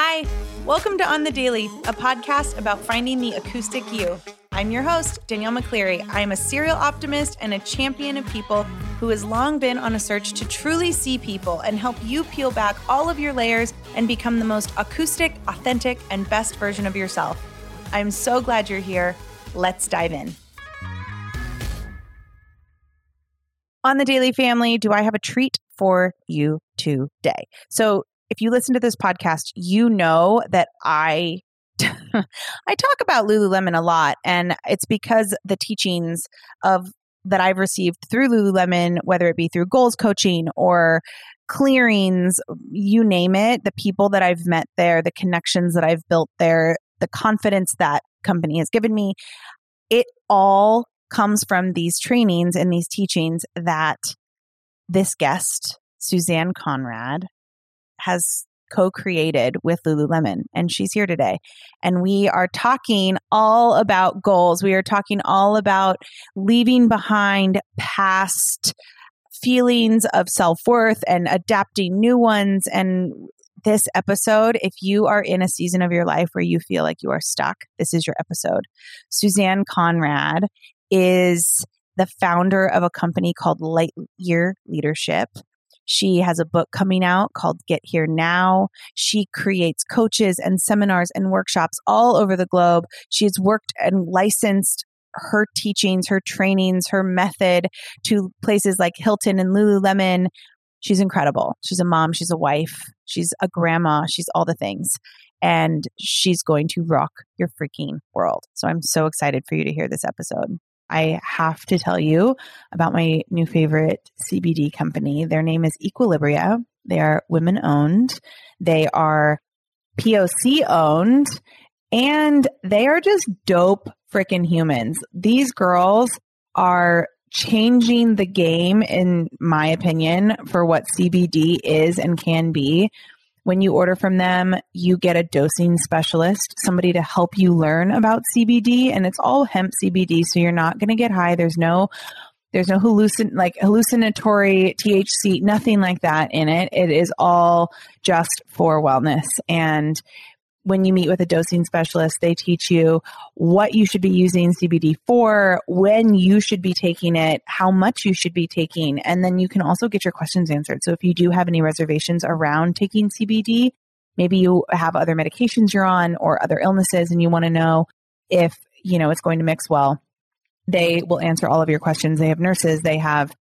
Hi, welcome to On the Daily, a podcast about finding the acoustic you. I'm your host, Danielle McCleary. I am a serial optimist and a champion of people who has long been on a search to truly see people and help you peel back all of your layers and become the most acoustic, authentic, and best version of yourself. I'm so glad you're here. Let's dive in. On the Daily Family, do I have a treat for you today? So, if you listen to this podcast, you know that I I talk about Lululemon a lot, and it's because the teachings of that I've received through Lululemon, whether it be through goals coaching or clearings, you name it, the people that I've met there, the connections that I've built there, the confidence that company has given me, it all comes from these trainings and these teachings that this guest, Suzanne Conrad, has co created with Lululemon, and she's here today. And we are talking all about goals. We are talking all about leaving behind past feelings of self worth and adapting new ones. And this episode, if you are in a season of your life where you feel like you are stuck, this is your episode. Suzanne Conrad is the founder of a company called Lightyear Leadership. She has a book coming out called Get There Now. She creates coaches and seminars and workshops all over the globe. She has worked and licensed her teachings, her trainings, her method to places like Hilton and Lululemon. She's incredible. She's a mom, she's a wife, she's a grandma, she's all the things. And she's going to rock your freaking world. So I'm so excited for you to hear this episode. I have to tell you about my new favorite CBD company. Their name is Equilibria. They are women owned. They are POC owned and they are just dope freaking humans. These girls are changing the game, in my opinion, for what CBD is and can be. When you order from them, you get a dosing specialist, somebody to help you learn about CBD, and it's all hemp CBD, so you're not going to get high. There's no there's no hallucin like hallucinatory THC, nothing like that in it. It is all just for wellness. And when you meet with a dosing specialist, they teach you what you should be using CBD for, when you should be taking it, how much you should be taking, and then you can also get your questions answered. So if you do have any reservations around taking CBD, maybe you have other medications you're on or other illnesses and you want to know if, you know, it's going to mix well, they will answer all of your questions. They have nurses, they have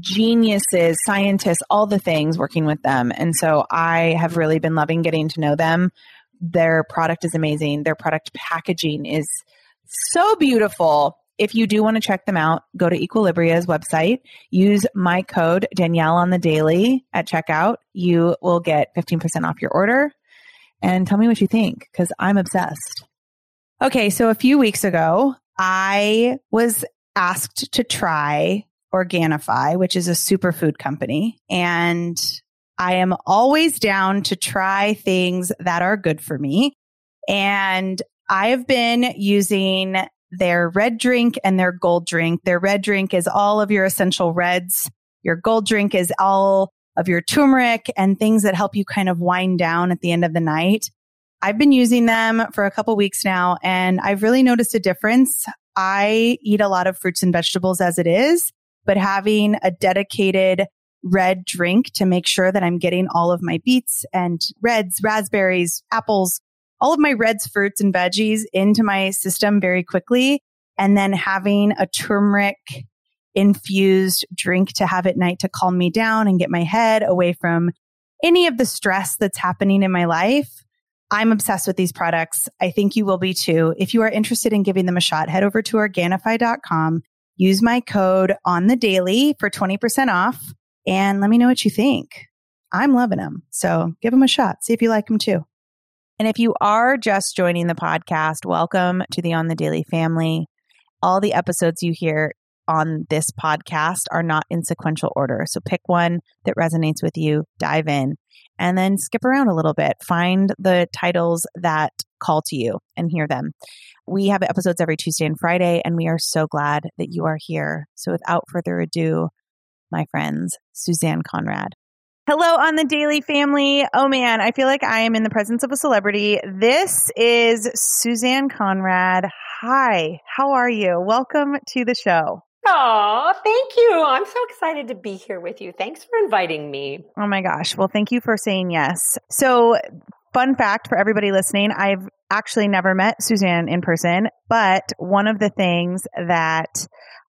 geniuses, scientists, all the things working with them. And so I have really been loving getting to know them their product is amazing. Their product packaging is so beautiful. If you do want to check them out, go to Equilibria's website. Use my code Danielle on the daily at checkout. You will get 15% off your order. And tell me what you think because I'm obsessed. Okay, so a few weeks ago, I was asked to try Organifi, which is a superfood company. And I am always down to try things that are good for me. And I have been using their red drink and their gold drink. Their red drink is all of your essential reds. Your gold drink is all of your turmeric and things that help you kind of wind down at the end of the night. I've been using them for a couple weeks now and I've really noticed a difference. I eat a lot of fruits and vegetables as it is, but having a dedicated red drink to make sure that I'm getting all of my beets and reds, raspberries, apples, all of my reds, fruits and veggies into my system very quickly. And then having a turmeric infused drink to have at night to calm me down and get my head away from any of the stress that's happening in my life. I'm obsessed with these products. I think you will be too. If you are interested in giving them a shot, head over to Organifi.com. Use my code on the daily for 20% off and let me know what you think. I'm loving them. So give them a shot. See if you like them too. And if you are just joining the podcast, welcome to the On the Daily family. All the episodes you hear on this podcast are not in sequential order. So pick one that resonates with you, dive in, and then skip around a little bit. Find the titles that call to you and hear them. We have episodes every Tuesday and Friday, and we are so glad that you are here. So without further ado, my friends, Suzanne Conrad. Hello on the Daily Family. Oh man, I feel like I am in the presence of a celebrity. This is Suzanne Conrad. Hi, how are you? Welcome to the show. Oh, thank you. I'm so excited to be here with you. Thanks for inviting me. Oh my gosh. Well, thank you for saying yes. So, fun fact for everybody listening I've actually never met Suzanne in person, but one of the things that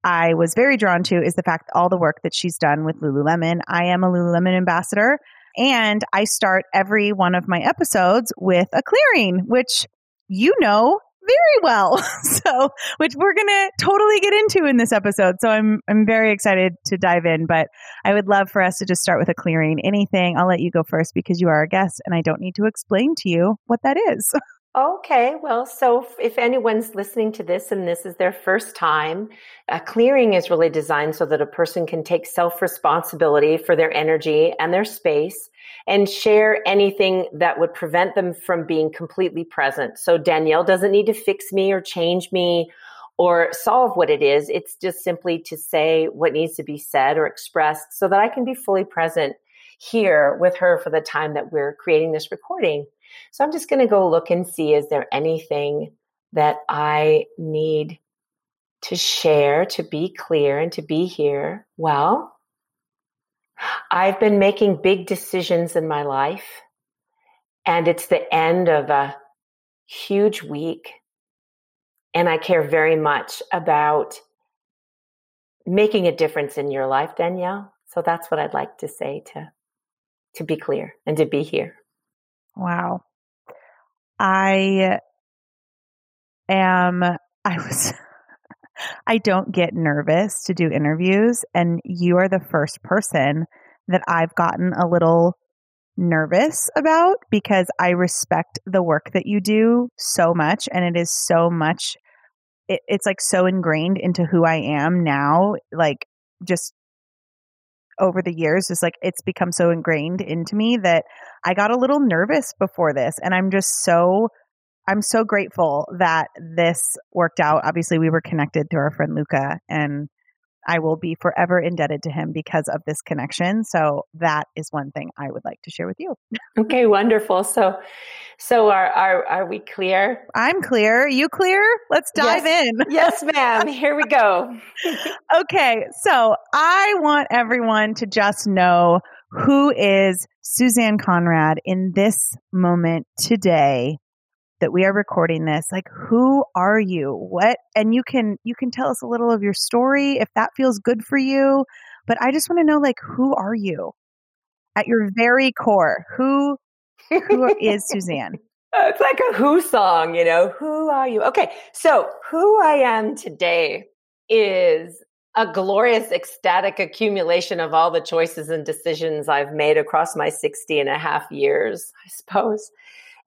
I was very drawn to is the fact all the work that she's done with Lululemon. I am a Lululemon ambassador and I start every one of my episodes with a clearing, which you know very well. so, which we're going to totally get into in this episode. So, I'm I'm very excited to dive in, but I would love for us to just start with a clearing. Anything, I'll let you go first because you are a guest and I don't need to explain to you what that is. Okay, well, so if anyone's listening to this and this is their first time, a clearing is really designed so that a person can take self responsibility for their energy and their space and share anything that would prevent them from being completely present. So Danielle doesn't need to fix me or change me or solve what it is. It's just simply to say what needs to be said or expressed so that I can be fully present here with her for the time that we're creating this recording. So I'm just going to go look and see is there anything that I need to share, to be clear, and to be here? Well, I've been making big decisions in my life, and it's the end of a huge week. And I care very much about making a difference in your life, Danielle. So that's what I'd like to say to to be clear and to be here. Wow. I am, I was, I don't get nervous to do interviews. And you are the first person that I've gotten a little nervous about because I respect the work that you do so much. And it is so much, it, it's like so ingrained into who I am now. Like, just over the years just like it's become so ingrained into me that I got a little nervous before this and I'm just so I'm so grateful that this worked out. Obviously, we were connected through our friend Luca and I will be forever indebted to him because of this connection. So that is one thing I would like to share with you. okay, wonderful. So so are are are we clear? I'm clear. You clear? Let's dive yes. in. yes, ma'am. Here we go. okay, so I want everyone to just know who is Suzanne Conrad in this moment today that we are recording this like who are you? What and you can you can tell us a little of your story if that feels good for you but i just want to know like who are you? At your very core who who is suzanne? It's like a who song you know who are you? Okay so who i am today is a glorious ecstatic accumulation of all the choices and decisions i've made across my 60 and a half years i suppose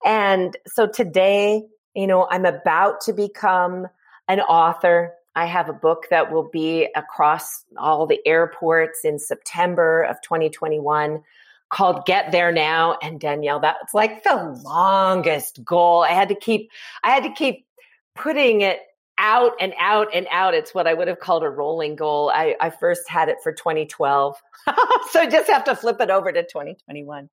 and so today, you know, I'm about to become an author. I have a book that will be across all the airports in September of 2021 called Get There Now. And Danielle, that's like the longest goal. I had to keep, I had to keep putting it out and out and out. It's what I would have called a rolling goal. I, I first had it for 2012. so just have to flip it over to 2021.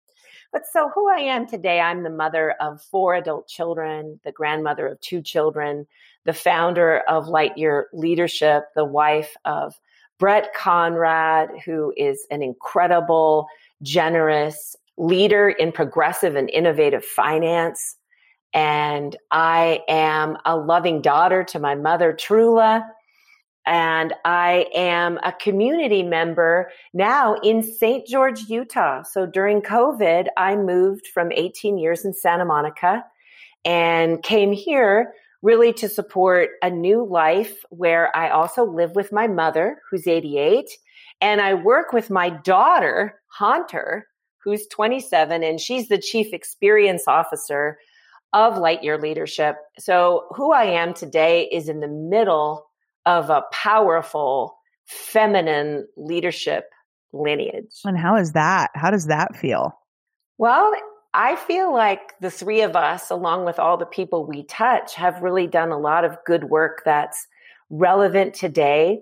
But so who I am today, I'm the mother of four adult children, the grandmother of two children, the founder of Lightyear Leadership, the wife of Brett Conrad, who is an incredible, generous leader in progressive and innovative finance. And I am a loving daughter to my mother, Trula, and I am a community member now in St. George, Utah. So during COVID, I moved from 18 years in Santa Monica and came here really to support a new life where I also live with my mother, who's 88, and I work with my daughter, Hunter, who's 27, and she's the chief experience officer of Lightyear Leadership. So who I am today is in the middle of a powerful feminine leadership lineage. And how is that? How does that feel? Well, I feel like the three of us, along with all the people we touch, have really done a lot of good work that's relevant today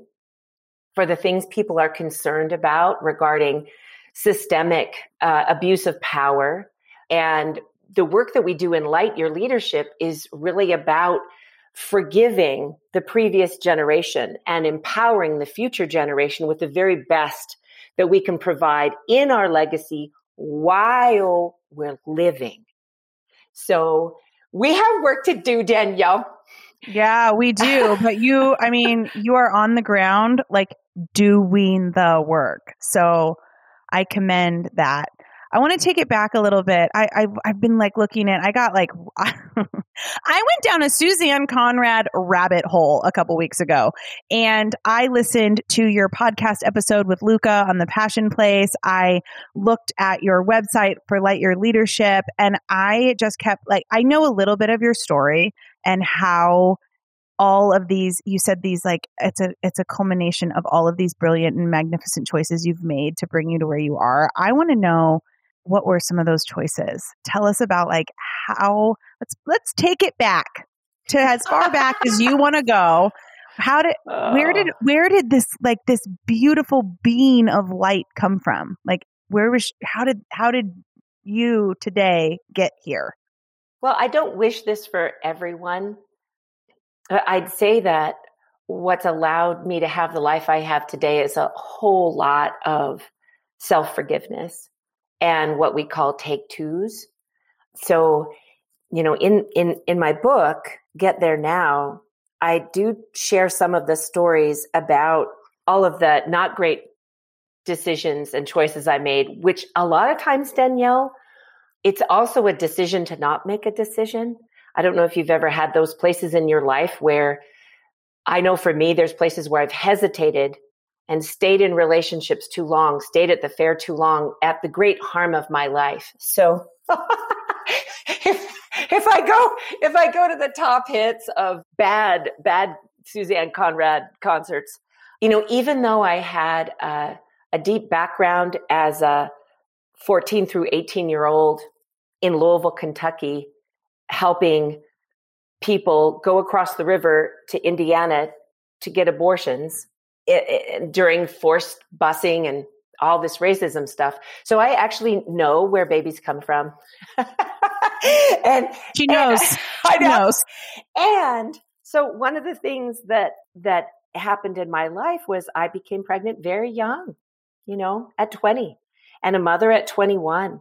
for the things people are concerned about regarding systemic uh, abuse of power. And the work that we do in Lightyear Leadership is really about forgiving the previous generation and empowering the future generation with the very best that we can provide in our legacy while we're living. So we have work to do, Danielle. Yeah, we do. but you, I mean, you are on the ground, like doing the work. So I commend that. I want to take it back a little bit. I, I've, I've been like looking at, I got like, I went down a Suzanne Conrad rabbit hole a couple weeks ago and I listened to your podcast episode with Luca on the Passion Place. I looked at your website for Lightyear Leadership and I just kept like, I know a little bit of your story and how all of these you said these like it's a it's a culmination of all of these brilliant and magnificent choices you've made to bring you to where you are i want to know what were some of those choices? Tell us about like how let's let's take it back to as far back as you want to go. How did where did where did this like this beautiful being of light come from? Like where was how did how did you today get here? Well, I don't wish this for everyone. I'd say that what's allowed me to have the life I have today is a whole lot of self forgiveness and what we call take twos. So, you know, in in in my book, Get There Now, I do share some of the stories about all of the not great decisions and choices I made, which a lot of times, Danielle, it's also a decision to not make a decision. I don't know if you've ever had those places in your life where I know for me, there's places where I've hesitated and stayed in relationships too long, stayed at the fair too long at the great harm of my life. So if, if I go if I go to the top hits of bad bad Suzanne Conrad concerts, you know, even though I had a, a deep background as a 14 through 18 year old in Louisville, Kentucky, helping people go across the river to Indiana to get abortions it, it, during forced busing and all this racism stuff. So I actually know where babies come from. and she knows. And, I know. knows. And so one of the things that that happened in my life was I became pregnant very young, you know, at 20 and a mother at 21.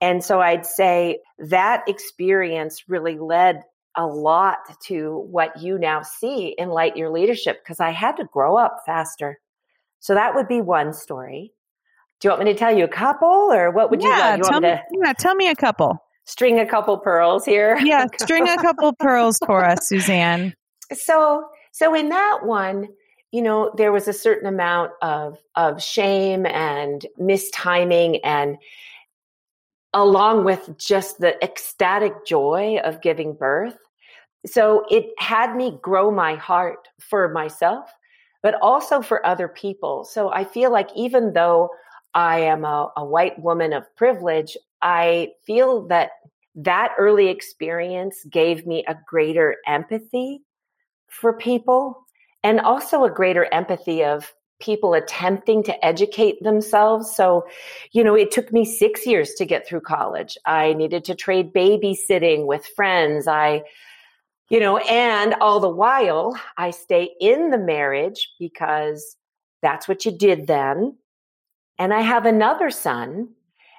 And so I'd say that experience really led a lot to what you now see in Lightyear Leadership because I had to grow up faster. So that would be one story. Do you want me to tell you a couple or what would yeah, you, you tell me, to yeah, tell me a couple. String a couple pearls here. Yeah, string a couple pearls for us, Suzanne. So so in that one, you know, there was a certain amount of of shame and mistiming and along with just the ecstatic joy of giving birth. So it had me grow my heart for myself, but also for other people. So I feel like even though I am a, a white woman of privilege, I feel that that early experience gave me a greater empathy for people and also a greater empathy of people attempting to educate themselves. So, you know, it took me six years to get through college. I needed to trade babysitting with friends. I, you know, and all the while I stay in the marriage because that's what you did then. And I have another son,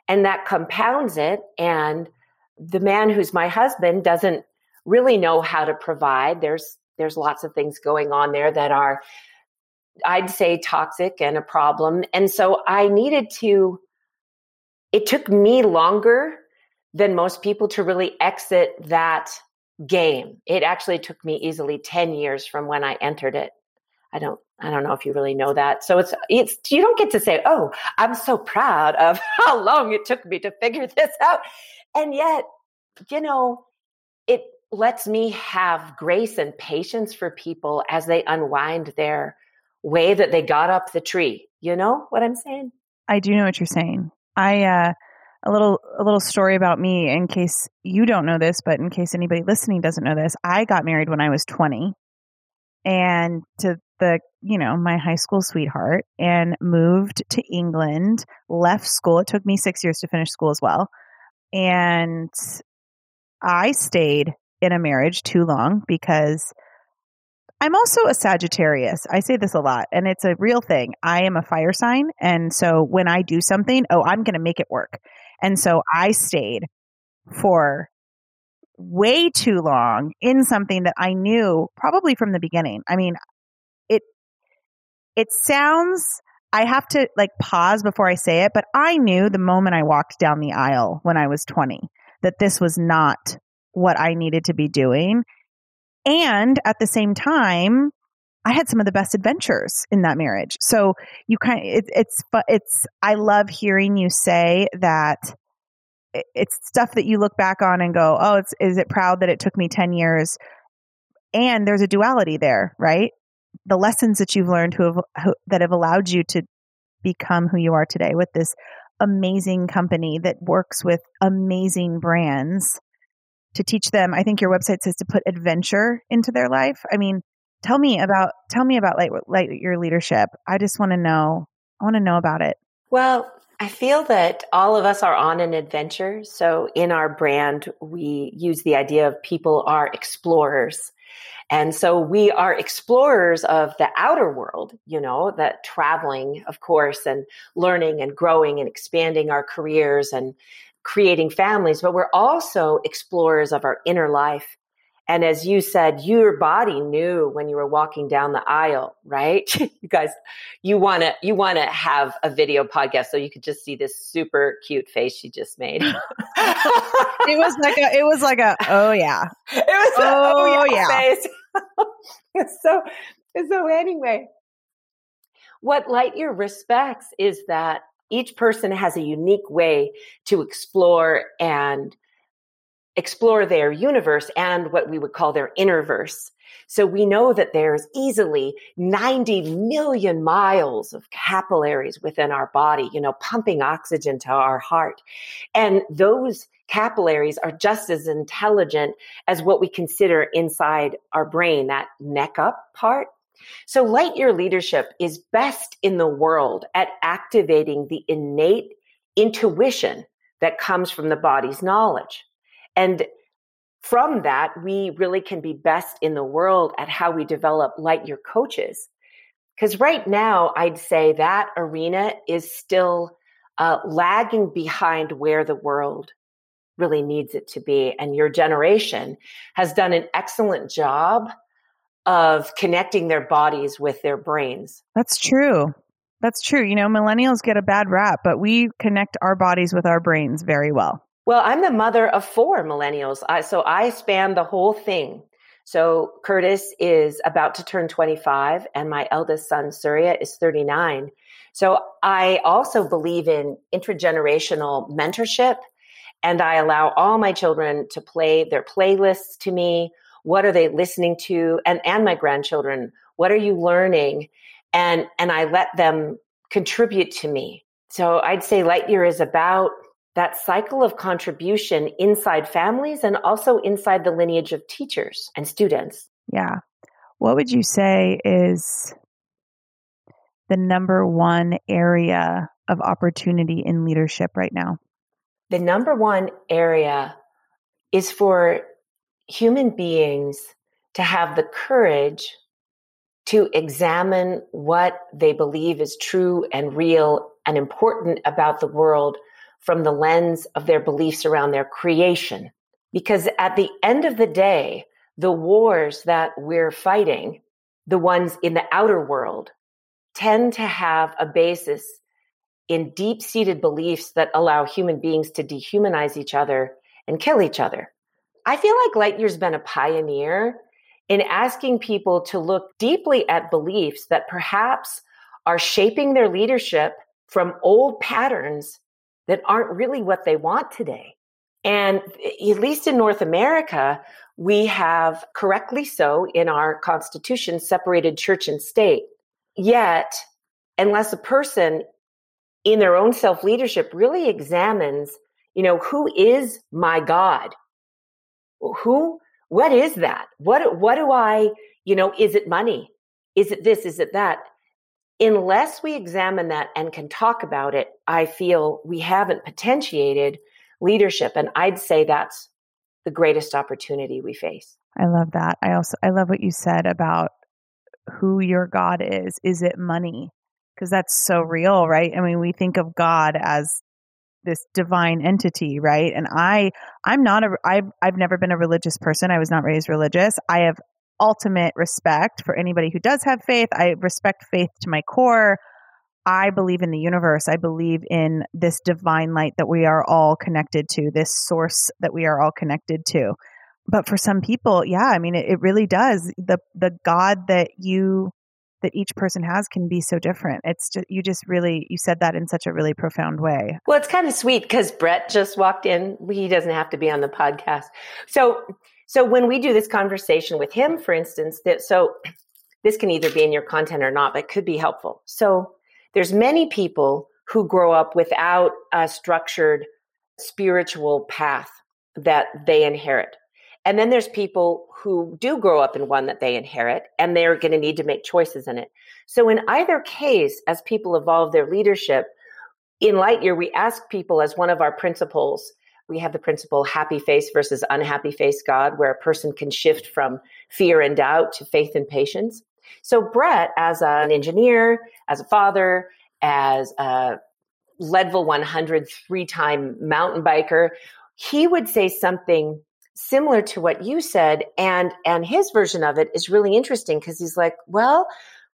and that compounds it. And the man who's my husband doesn't really know how to provide. There's there's lots of things going on there that are I'd say toxic and a problem. And so I needed to, it took me longer than most people to really exit that game. It actually took me easily 10 years from when I entered it. I don't I don't know if you really know that. So it's it's you don't get to say, "Oh, I'm so proud of how long it took me to figure this out." And yet, you know, it lets me have grace and patience for people as they unwind their way that they got up the tree. You know what I'm saying? I do know what you're saying. I uh a little a little story about me in case you don't know this, but in case anybody listening doesn't know this. I got married when I was 20. And to the, you know, my high school sweetheart and moved to England, left school. It took me 6 years to finish school as well. And I stayed in a marriage too long because I'm also a Sagittarius. I say this a lot, and it's a real thing. I am a fire sign. And so when I do something, oh, I'm going to make it work. And so I stayed for way too long in something that I knew probably from the beginning. I mean, it it sounds I have to like pause before I say it, but I knew the moment I walked down the aisle when I was 20 that this was not what I needed to be doing and at the same time, I had some of the best adventures in that marriage. So you kind of, it, it's, it's, I love hearing you say that it's stuff that you look back on and go, oh, it's, is it proud that it took me 10 years? And there's a duality there, right? The lessons that you've learned who have, who, that have allowed you to become who you are today with this amazing company that works with amazing brands to teach them i think your website says to put adventure into their life. I mean tell me about tell me about Lightyear leadership. I just want to know i want to know about it. Well i feel that all of us are on an adventure. So in our brand we use the idea of people are explorers. And so we are explorers of the outer world, you know, that traveling, of course, and learning and growing and expanding our careers and creating families, but we're also explorers of our inner life. And as you said, your body knew when you were walking down the aisle, right? you guys, you want to, you want to have a video podcast so you could just see this super cute face she just made. it was like a, it was like a, oh yeah. It was, oh, oh yeah, yeah. so, so anyway, what Lightyear respects is that each person has a unique way to explore and explore their universe and what we would call their innerverse. So we know that there's easily 90 million miles of capillaries within our body, you know, pumping oxygen to our heart. And those capillaries are just as intelligent as what we consider inside our brain, that neck up part. So Lightyear leadership is best in the world at activating the innate intuition that comes from the body's knowledge. And from that, we really can be best in the world at how we develop Lightyear coaches. Because right now, I'd say that arena is still uh, lagging behind where the world really needs it to be. And your generation has done an excellent job of connecting their bodies with their brains. That's true. That's true. You know, millennials get a bad rap, but we connect our bodies with our brains very well. Well, I'm the mother of four millennials, I, so I span the whole thing. So Curtis is about to turn 25, and my eldest son, Surya, is 39. So I also believe in intergenerational mentorship, and I allow all my children to play their playlists to me what are they listening to? And and my grandchildren what are you learning? And and i let them contribute to me. So i'd say lightyear is about that cycle of contribution inside families and also inside the lineage of teachers and students. Yeah. What would you say is the number one area of opportunity in leadership right now? The number one area is for human beings to have the courage to examine what they believe is true and real and important about the world from the lens of their beliefs around their creation. Because at the end of the day, the wars that we're fighting, the ones in the outer world, tend to have a basis in deep seated beliefs that allow human beings to dehumanize each other and kill each other. I feel like Lightyear's been a pioneer in asking people to look deeply at beliefs that perhaps are shaping their leadership from old patterns that aren't really what they want today. And eh, at least in North America, we have correctly so in our constitution separated church and state. Yet, unless a person in their own self leadership really examines, you know, who is my God? Who what is that what what do i you know is it money Is it this? Is it that? Unless we examine that and can talk about it, I feel we haven't potentiated leadership. And I'd say that's the greatest opportunity we face. I love that. I also I love what you said about who your God is. Is it money? Because that's so real, right? I mean, we think of God as this divine entity, right? And I I'm not a I've I've never been a religious person. I was not raised religious. I have ultimate respect for anybody who does have faith. I respect faith to my core. I believe in the universe. I believe in this divine light that we are all connected to, this source that we are all connected to. But for some people, yeah, I mean, it, it really does. The the God that you that each person has can be so different. It's just you just really you said that in such a really profound way. Well, it's kind of sweet because Brett just walked in. He doesn't have to be on the podcast. So so when we do this conversation with him, for instance, that so this can either be in your content or not, but could be helpful. So there's many people who grow up without a structured spiritual path that they inherit. And then there's people who do grow up in one that they inherit and they're going to need to make choices in it. So in either case, as people evolve their leadership, in Lightyear, we ask people as one of our principles, we have the principle happy face versus unhappy face God, where a person can shift from fear and doubt to faith and patience. So Brett, as an engineer, as a father, as a Leadville 100 three-time mountain biker, he would say something similar to what you said and and his version of it is really interesting because he's like well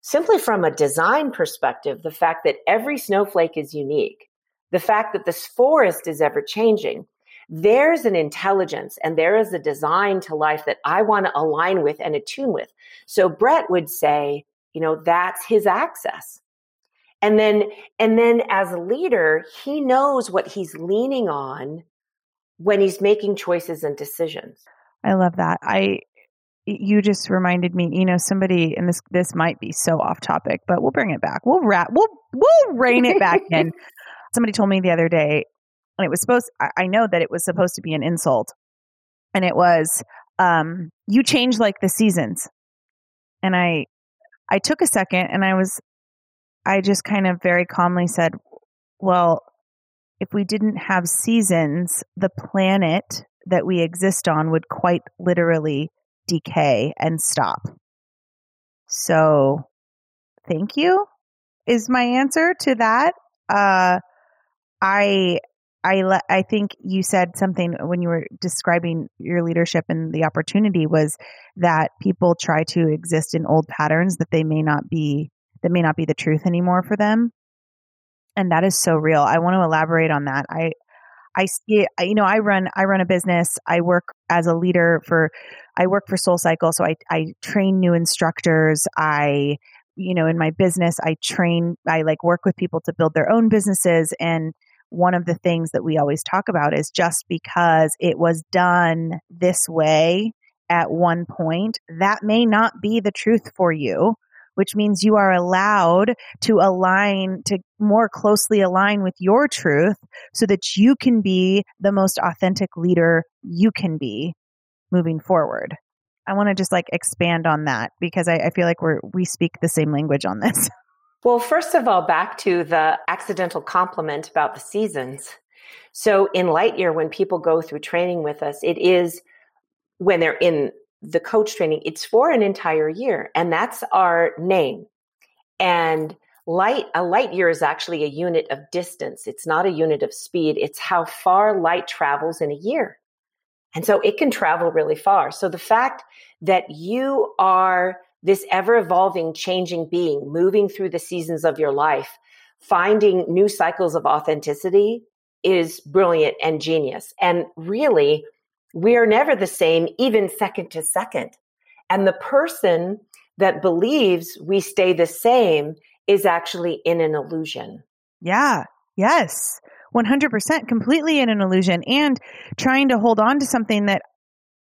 simply from a design perspective the fact that every snowflake is unique the fact that this forest is ever changing there's an intelligence and there is a design to life that i want to align with and attune with. So brett would say you know that's his access. And then and then as a leader he knows what he's leaning on when he's making choices and decisions. I love that. I you just reminded me, you know, somebody and this this might be so off topic, but we'll bring it back. We'll wrap we'll we'll rein it back in. Somebody told me the other day, and it was supposed I, I know that it was supposed to be an insult. And it was um you change like the seasons. And I I took a second and I was I just kind of very calmly said, Well, if we didn't have seasons, the planet that we exist on would quite literally decay and stop. So, thank you is my answer to that. Uh, I I le- I think you said something when you were describing your leadership and the opportunity was that people try to exist in old patterns that they may not be that may not be the truth anymore for them and that is so real. I want to elaborate on that. I I see it, you know, I run I run a business. I work as a leader for I work for Soul Cycle, so I I train new instructors. I you know, in my business, I train I like work with people to build their own businesses and one of the things that we always talk about is just because it was done this way at one point, that may not be the truth for you which means you are allowed to align, to more closely align with your truth so that you can be the most authentic leader you can be moving forward. I want to just like expand on that because I, I feel like we're we speak the same language on this. Well, first of all, back to the accidental compliment about the seasons. So in Lightyear, when people go through training with us, it is when they're in the coach training, it's for an entire year. And that's our name. And light, a light year is actually a unit of distance. It's not a unit of speed. It's how far light travels in a year. And so it can travel really far. So the fact that you are this ever evolving, changing being, moving through the seasons of your life, finding new cycles of authenticity is brilliant and genius. And really, we are never the same, even second to second. And the person that believes we stay the same is actually in an illusion. Yeah. Yes. 100% completely in an illusion and trying to hold on to something that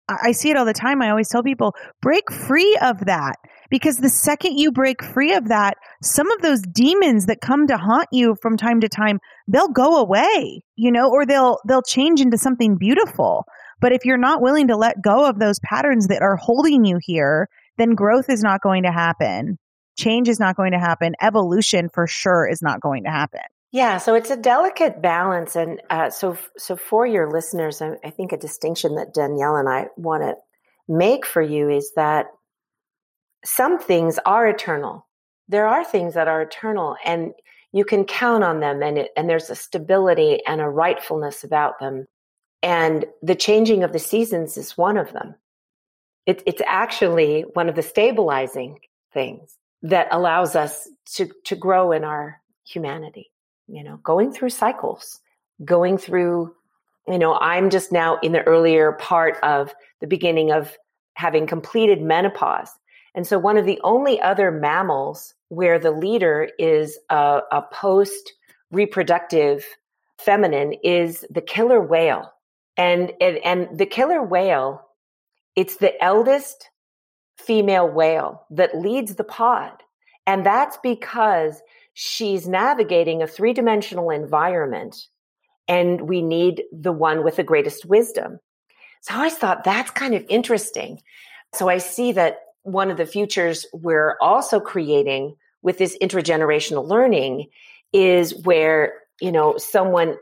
I see it all the time. I always tell people break free of that because the second you break free of that, some of those demons that come to haunt you from time to time, they'll go away, you know, or they'll they'll change into something beautiful. But if you're not willing to let go of those patterns that are holding you here, then growth is not going to happen. change is not going to happen. Evolution for sure is not going to happen. Yeah, so it's a delicate balance, and uh, so so for your listeners, I, I think a distinction that Danielle and I want to make for you is that some things are eternal. There are things that are eternal, and you can count on them, and it, and there's a stability and a rightfulness about them. And the changing of the seasons is one of them. It, it's actually one of the stabilizing things that allows us to to grow in our humanity you know, going through cycles, going through, you know, I'm just now in the earlier part of the beginning of having completed menopause. And so one of the only other mammals where the leader is a, a post reproductive feminine is the killer whale. And, and, and the killer whale, it's the eldest female whale that leads the pod. And that's because she's navigating a three dimensional environment and we need the one with the greatest wisdom. So I thought that's kind of interesting. So I see that one of the futures we're also creating with this intergenerational learning is where, you know, someone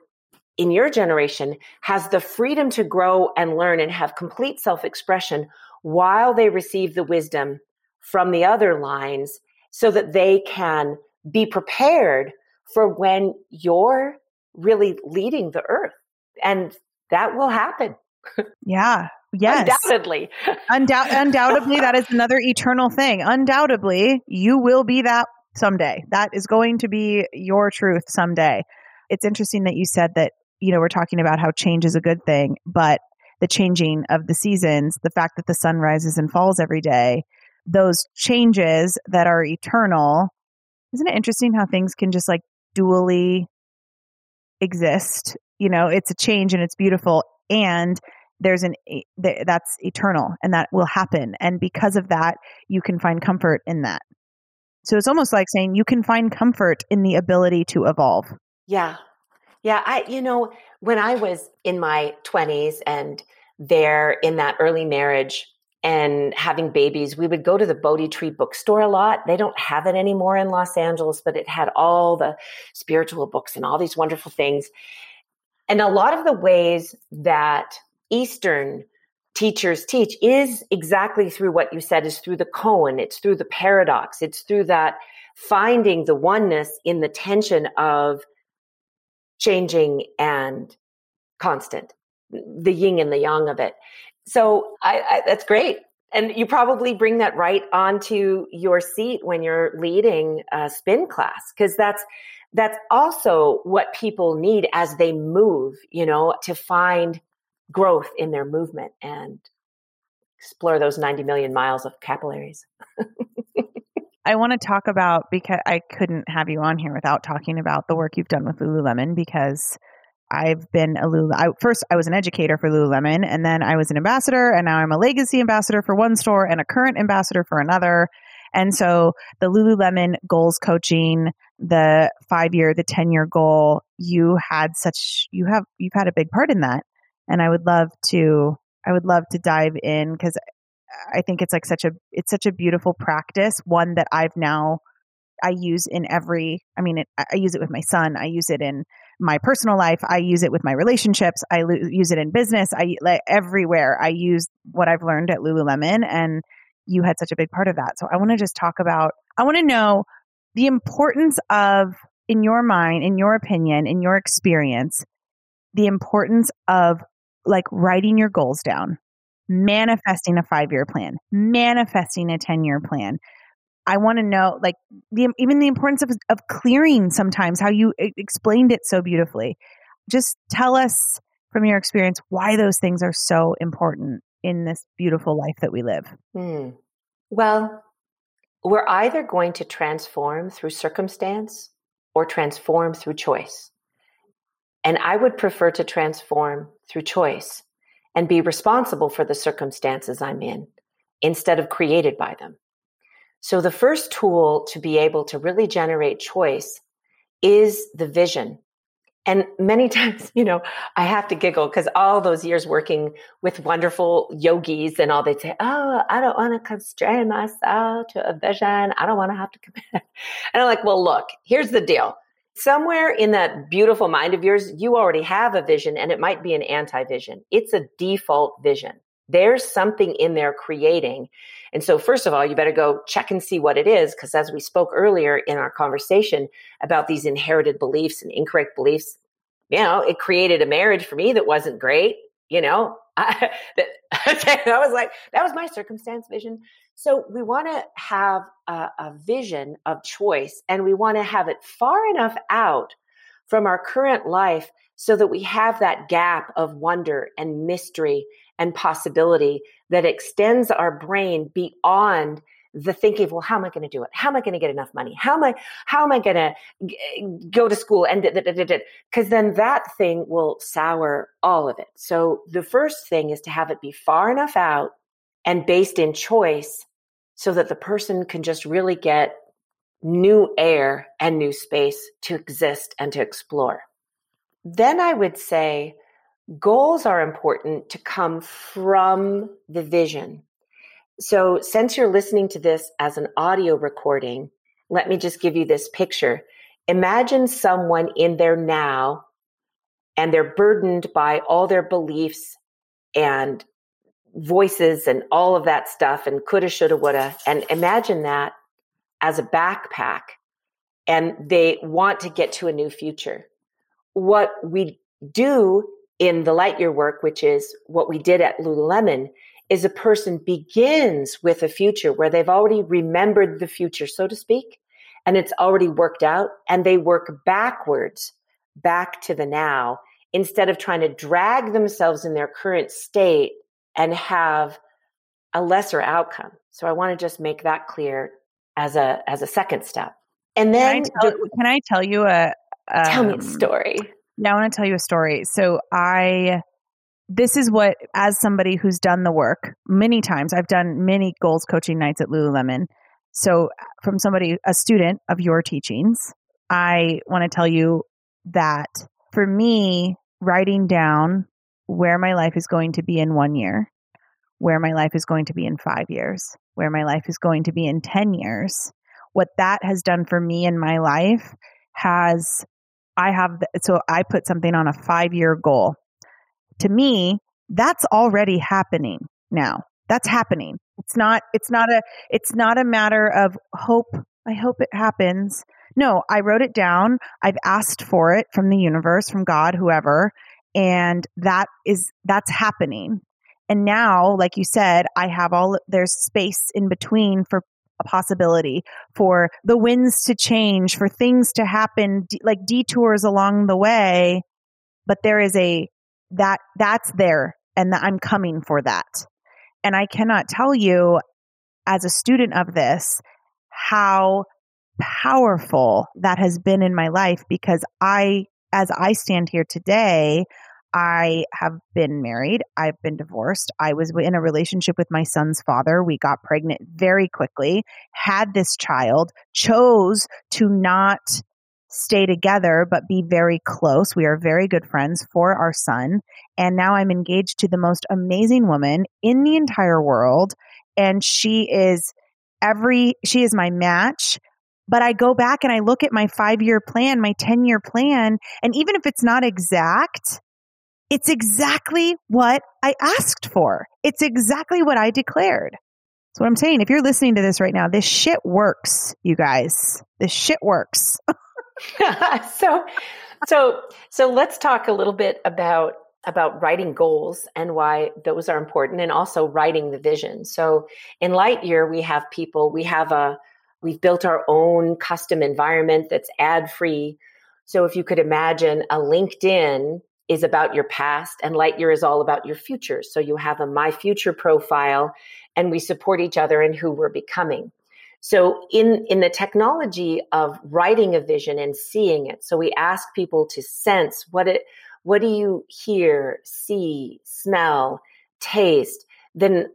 in your generation has the freedom to grow and learn and have complete self expression while they receive the wisdom from the other lines so that they can be prepared for when you're really leading the earth. And that will happen. Yeah. Yes. Undoubtedly. Undou- undoubtedly, that is another eternal thing. Undoubtedly, you will be that someday. That is going to be your truth someday. It's interesting that you said that, you know, we're talking about how change is a good thing, but the changing of the seasons, the fact that the sun rises and falls every day, those changes that are eternal isn't it interesting how things can just like dually exist? You know, it's a change and it's beautiful and there's an that's eternal and that will happen and because of that you can find comfort in that. So it's almost like saying you can find comfort in the ability to evolve. Yeah. Yeah, I you know, when I was in my 20s and there in that early marriage and having babies, we would go to the Bodhi Tree bookstore a lot. They don't have it anymore in Los Angeles, but it had all the spiritual books and all these wonderful things. And a lot of the ways that Eastern teachers teach is exactly through what you said is through the koan, it's through the paradox, it's through that finding the oneness in the tension of changing and constant, the yin and the yang of it. So I, I, that's great. And you probably bring that right onto your seat when you're leading a spin class because that's that's also what people need as they move you know to find growth in their movement and explore those 90 million miles of capillaries I want to talk about because I couldn't have you on here without talking about the work you've done with Lululemon because I've been a Lulu. I, first, I was an educator for Lululemon, and then I was an ambassador, and now I'm a legacy ambassador for one store and a current ambassador for another. And so, the Lululemon goals coaching, the five year, the ten year goal, you had such you have you've had a big part in that, and I would love to I would love to dive in because I think it's like such a it's such a beautiful practice, one that I've now I use in every. I mean, it, I use it with my son. I use it in my personal life. I use it with my relationships. I lo- use it in business. I like everywhere. I use what I've learned at Lululemon, and you had such a big part of that. So I want to just talk about. I want to know the importance of, in your mind, in your opinion, in your experience, the importance of like writing your goals down, manifesting a five year plan, manifesting a 10 year plan, I want to know, like, the, even the importance of, of clearing sometimes, how you explained it so beautifully. Just tell us from your experience why those things are so important in this beautiful life that we live. Hmm. Well, we're either going to transform through circumstance or transform through choice. And I would prefer to transform through choice and be responsible for the circumstances I'm in instead of created by them. So the first tool to be able to really generate choice is the vision. And many times, you know, I have to giggle because all those years working with wonderful yogis and all, they'd say, Oh, I don't want to constrain myself to a vision. I don't want to have to commit. And I'm like, Well, look, here's the deal. Somewhere in that beautiful mind of yours, you already have a vision and it might be an anti vision. It's a default vision. There's something in there creating. And so, first of all, you better go check and see what it is. Because as we spoke earlier in our conversation about these inherited beliefs and incorrect beliefs, you know, it created a marriage for me that wasn't great. You know, I, that, I was like, that was my circumstance vision. So we want to have a, a vision of choice and we want to have it far enough out from our current life so that we have that gap of wonder and mystery and possibility that extends our brain beyond the thinking, well, how am I going to do it? How am I going to get enough money? How am I, how am I going to go to school? And because then that thing will sour all of it. So the first thing is to have it be far enough out and based in choice so that the person can just really get new air and new space to exist and to explore. Then I would say goals are important to come from the vision. So, since you're listening to this as an audio recording, let me just give you this picture. Imagine someone in there now and they're burdened by all their beliefs and voices and all of that stuff and coulda, shoulda, woulda. And imagine that as a backpack and they want to get to a new future. What we do in the Lightyear work, which is what we did at Lululemon, is a person begins with a future where they've already remembered the future, so to speak, and it's already worked out, and they work backwards back to the now instead of trying to drag themselves in their current state and have a lesser outcome. So I want to just make that clear as a as a second step. And then can I tell, can I tell you a um, tell me a um, story? Now I want to tell you a story. So I this is what as somebody who's done the work many times, I've done many goals coaching nights at Lululemon. So from somebody a student of your teachings, I want to tell you that for me writing down where my life is going to be in 1 year, where my life is going to be in 5 years, where my life is going to be in 10 years, what that has done for me in my life has I have, so I put something on a five year goal. To me, that's already happening now. That's happening. It's not, it's not a, it's not a matter of hope. I hope it happens. No, I wrote it down. I've asked for it from the universe, from God, whoever. And that is, that's happening. And now, like you said, I have all, there's space in between for a possibility for the winds to change, for things to happen, like detours along the way. But there is a that that's there, and that I'm coming for that. And I cannot tell you, as a student of this, how powerful that has been in my life because I, as I stand here today, I have been married. I've been divorced. I was in a relationship with my son's father. We got pregnant very quickly, had this child, chose to not stay together, but be very close. We are very good friends for our son. And now I'm engaged to the most amazing woman in the entire world. And she is every, she is my match. But I go back and I look at my five year plan, my 10 year plan, and even if it's not exact, it's exactly what I asked for. It's exactly what I declared. That's what I'm saying. If you're listening to this right now, this shit works, you guys. This shit works. so so so let's talk a little bit about about writing goals and why those are important and also writing the vision. So in Lightyear we have people, we have a we've built our own custom environment that's ad free. So if you could imagine a LinkedIn is about your past and Lightyear is all about your future. So you have a My Future profile and we support each other in who we're becoming. So in, in the technology of writing a vision and seeing it, so we ask people to sense what it, what do you hear, see, smell, taste, then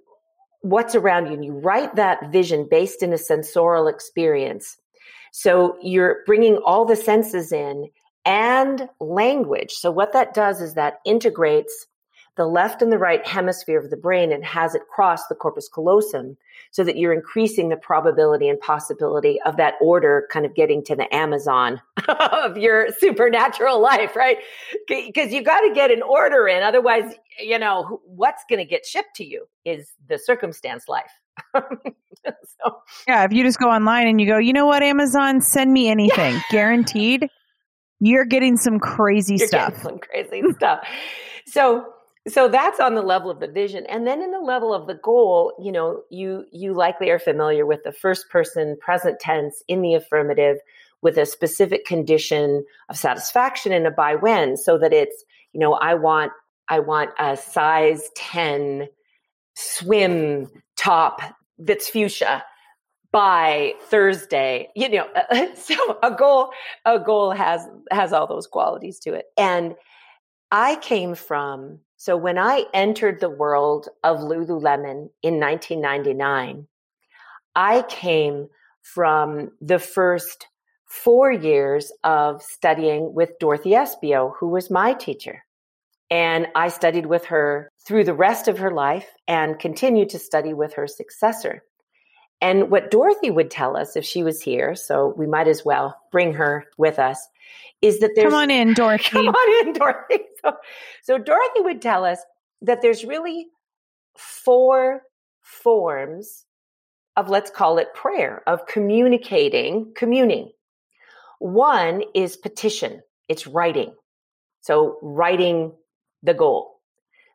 what's around you. And you write that vision based in a sensorial experience. So you're bringing all the senses in and language. So what that does is that integrates the left and the right hemisphere of the brain and has it cross the corpus callosum so that you're increasing the probability and possibility of that order kind of getting to the Amazon of your supernatural life, right? Because you got to get an order in. Otherwise, you know, what's going to get shipped to you is the circumstance life. so, yeah, if you just go online and you go, you know what, Amazon, send me anything, yeah. guaranteed, you're getting some crazy you're stuff. some crazy stuff. So, so that's on the level of the vision. And then in the level of the goal you know you you likely are familiar with the first person present tense in the affirmative with a specific condition of satisfaction and a by when so that it's you know i want i want a size 10 swim top that's fuchsia by thursday you know so a goal a goal has has all those qualities to it. And i came from so when I entered the world of Lululemon in 1999, I came from the first four years of studying with Dorothy Espio, who was my teacher. And I studied with her through the rest of her life and continued to study with her successor. And what Dorothy would tell us if she was here, so we might as well bring her with us, is that there's. Come on in, Dorothy. Come on in, Dorothy. So, so Dorothy would tell us that there's really four forms of, let's call it prayer, of communicating, communing. One is petition, it's writing. So, writing the goal.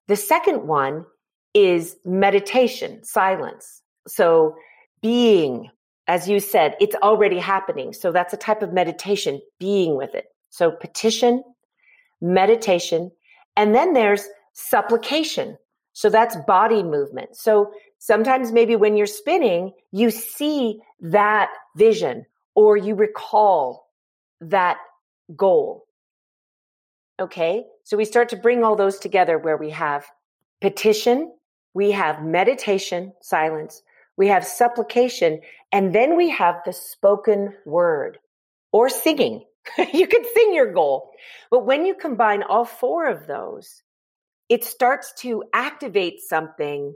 The second one is meditation, silence. So, being, as you said, it's already happening. So, that's a type of meditation, being with it. So, petition, meditation, and then there's supplication. So that's body movement. So sometimes maybe when you're spinning, you see that vision or you recall that goal. Okay. So we start to bring all those together where we have petition, we have meditation, silence, we have supplication, and then we have the spoken word or singing. you can sing your goal. But when you combine all four of those, it starts to activate something.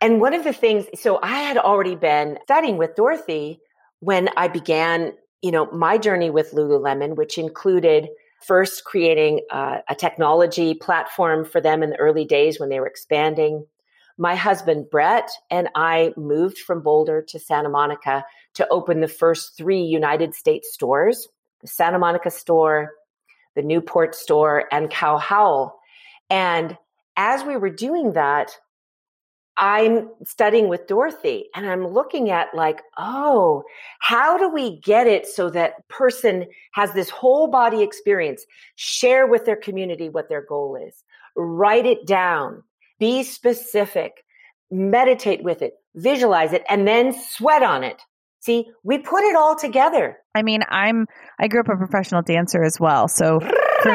And one of the things, so I had already been studying with Dorothy when I began, you know, my journey with Lululemon, which included first creating a, a technology platform for them in the early days when they were expanding. My husband, Brett, and I moved from Boulder to Santa Monica to open the first three United States stores the Santa Monica store, the Newport store, and Cow Howell. And as we were doing that, I'm studying with Dorothy and I'm looking at like, oh, how do we get it so that person has this whole body experience, share with their community what their goal is, write it down, be specific, meditate with it, visualize it, and then sweat on it. See, we put it all together. I mean, I'm I grew up a professional dancer as well. So for,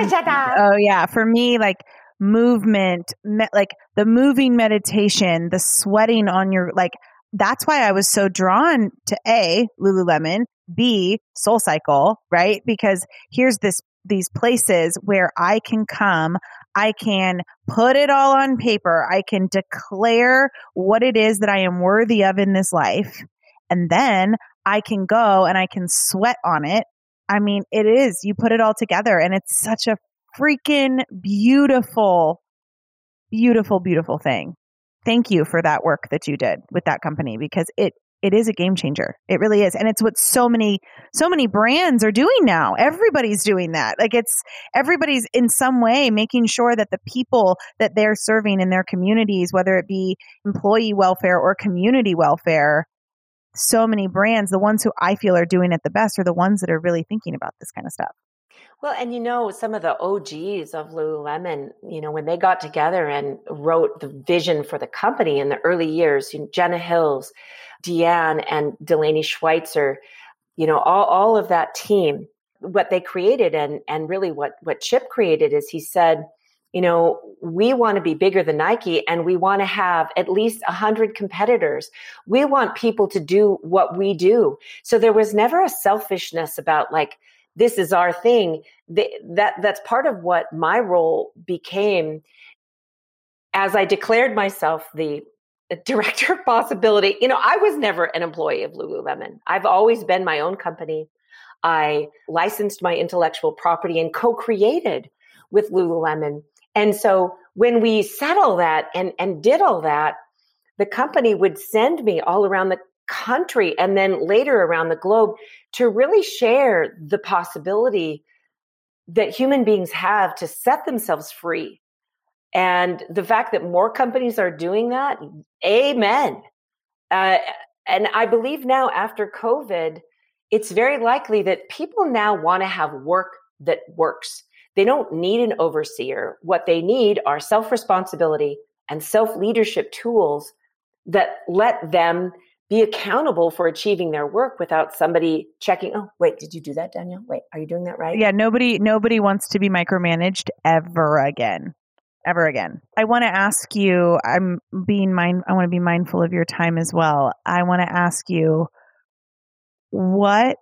Oh yeah, for me like movement, me, like the moving meditation, the sweating on your like that's why I was so drawn to A, Lululemon, B, Soul Cycle, right? Because here's this these places where I can come, I can put it all on paper, I can declare what it is that I am worthy of in this life and then I can go and I can sweat on it. I mean, it is, you put it all together and it's such a freaking beautiful, beautiful, beautiful thing. Thank you for that work that you did with that company because it it is a game changer. It really is. And it's what so many so many brands are doing now. Everybody's doing that. Like it's everybody's in some way making sure that the people that they're serving in their communities, whether it be employee welfare or community welfare, so many brands, the ones who I feel are doing it the best are the ones that are really thinking about this kind of stuff. Well, and you know, some of the OGs of Lululemon, you know, when they got together and wrote the vision for the company in the early years, you know, Jenna Hills, Deanne, and Delaney Schweitzer, you know, all, all of that team, what they created and and really what what Chip created is he said, you know, we want to be bigger than Nike and we want to have at least 100 competitors. We want people to do what we do. So there was never a selfishness about like this is our thing. that that's part of what my role became as I declared myself the uh, director of possibility. You know, I was never an employee of Lululemon. I've always been my own company. I licensed my intellectual property and co-created with Lululemon. And so when we all that and, and did all that, the company would send me all around the country and then later around the globe to really share the possibility that human beings have to set themselves free. And the fact that more companies are doing that, amen. Uh, and I believe now after COVID, it's very likely that people now want to have work that works. They don't need an overseer. What they need are self responsibility and self leadership tools that let them be accountable for achieving their work without somebody checking oh wait did you do that danielle wait are you doing that right? Yeah nobody nobody wants to be micromanaged ever again ever again. I want to ask you i'm being mind i want to be mindful of your time as well. I want to ask you what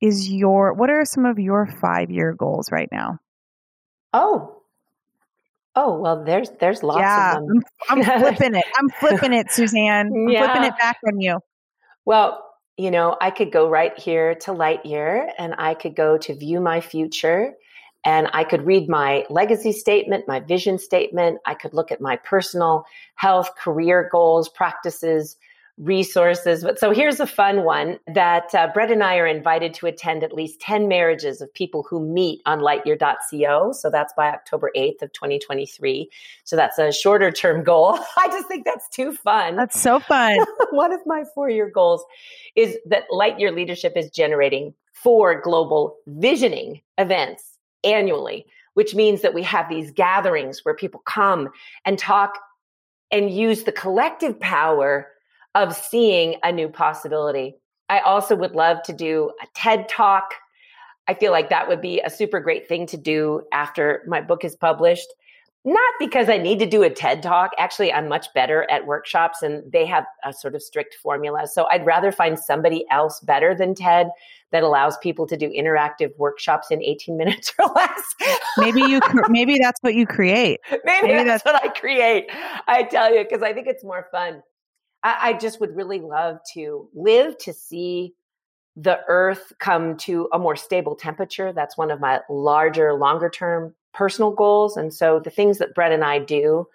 is your what are some of your five year goals right now? Oh Oh well, there's there's lots yeah, of them. I'm, I'm flipping it. I'm flipping it, Susanne. I'm yeah. flipping it back on you. Well, you know, I could go right here to Lightyear, and I could go to view my future, and I could read my legacy statement, my vision statement. I could look at my personal health, career goals, practices, resources. But so here's a fun one that uh, Brett and I are invited to attend at least 10 marriages of people who meet on lightyear.co. So that's by October 8th of 2023. So that's a shorter term goal. I just think that's too fun. That's so fun. one of my four year goals is that Lightyear Leadership is generating four global visioning events annually, which means that we have these gatherings where people come and talk and use the collective power of seeing a new possibility. I also would love to do a TED talk. I feel like that would be a super great thing to do after my book is published. Not because I need to do a TED talk. Actually, I'm much better at workshops and they have a sort of strict formula. So I'd rather find somebody else better than TED that allows people to do interactive workshops in 18 minutes or less. maybe you maybe that's what you create. Maybe, maybe that's, that's what I create. I tell you because I think it's more fun. I, I just would really love to live to see the earth come to a more stable temperature. That's one of my larger, longer term personal goals. And so the things that Brett and I do,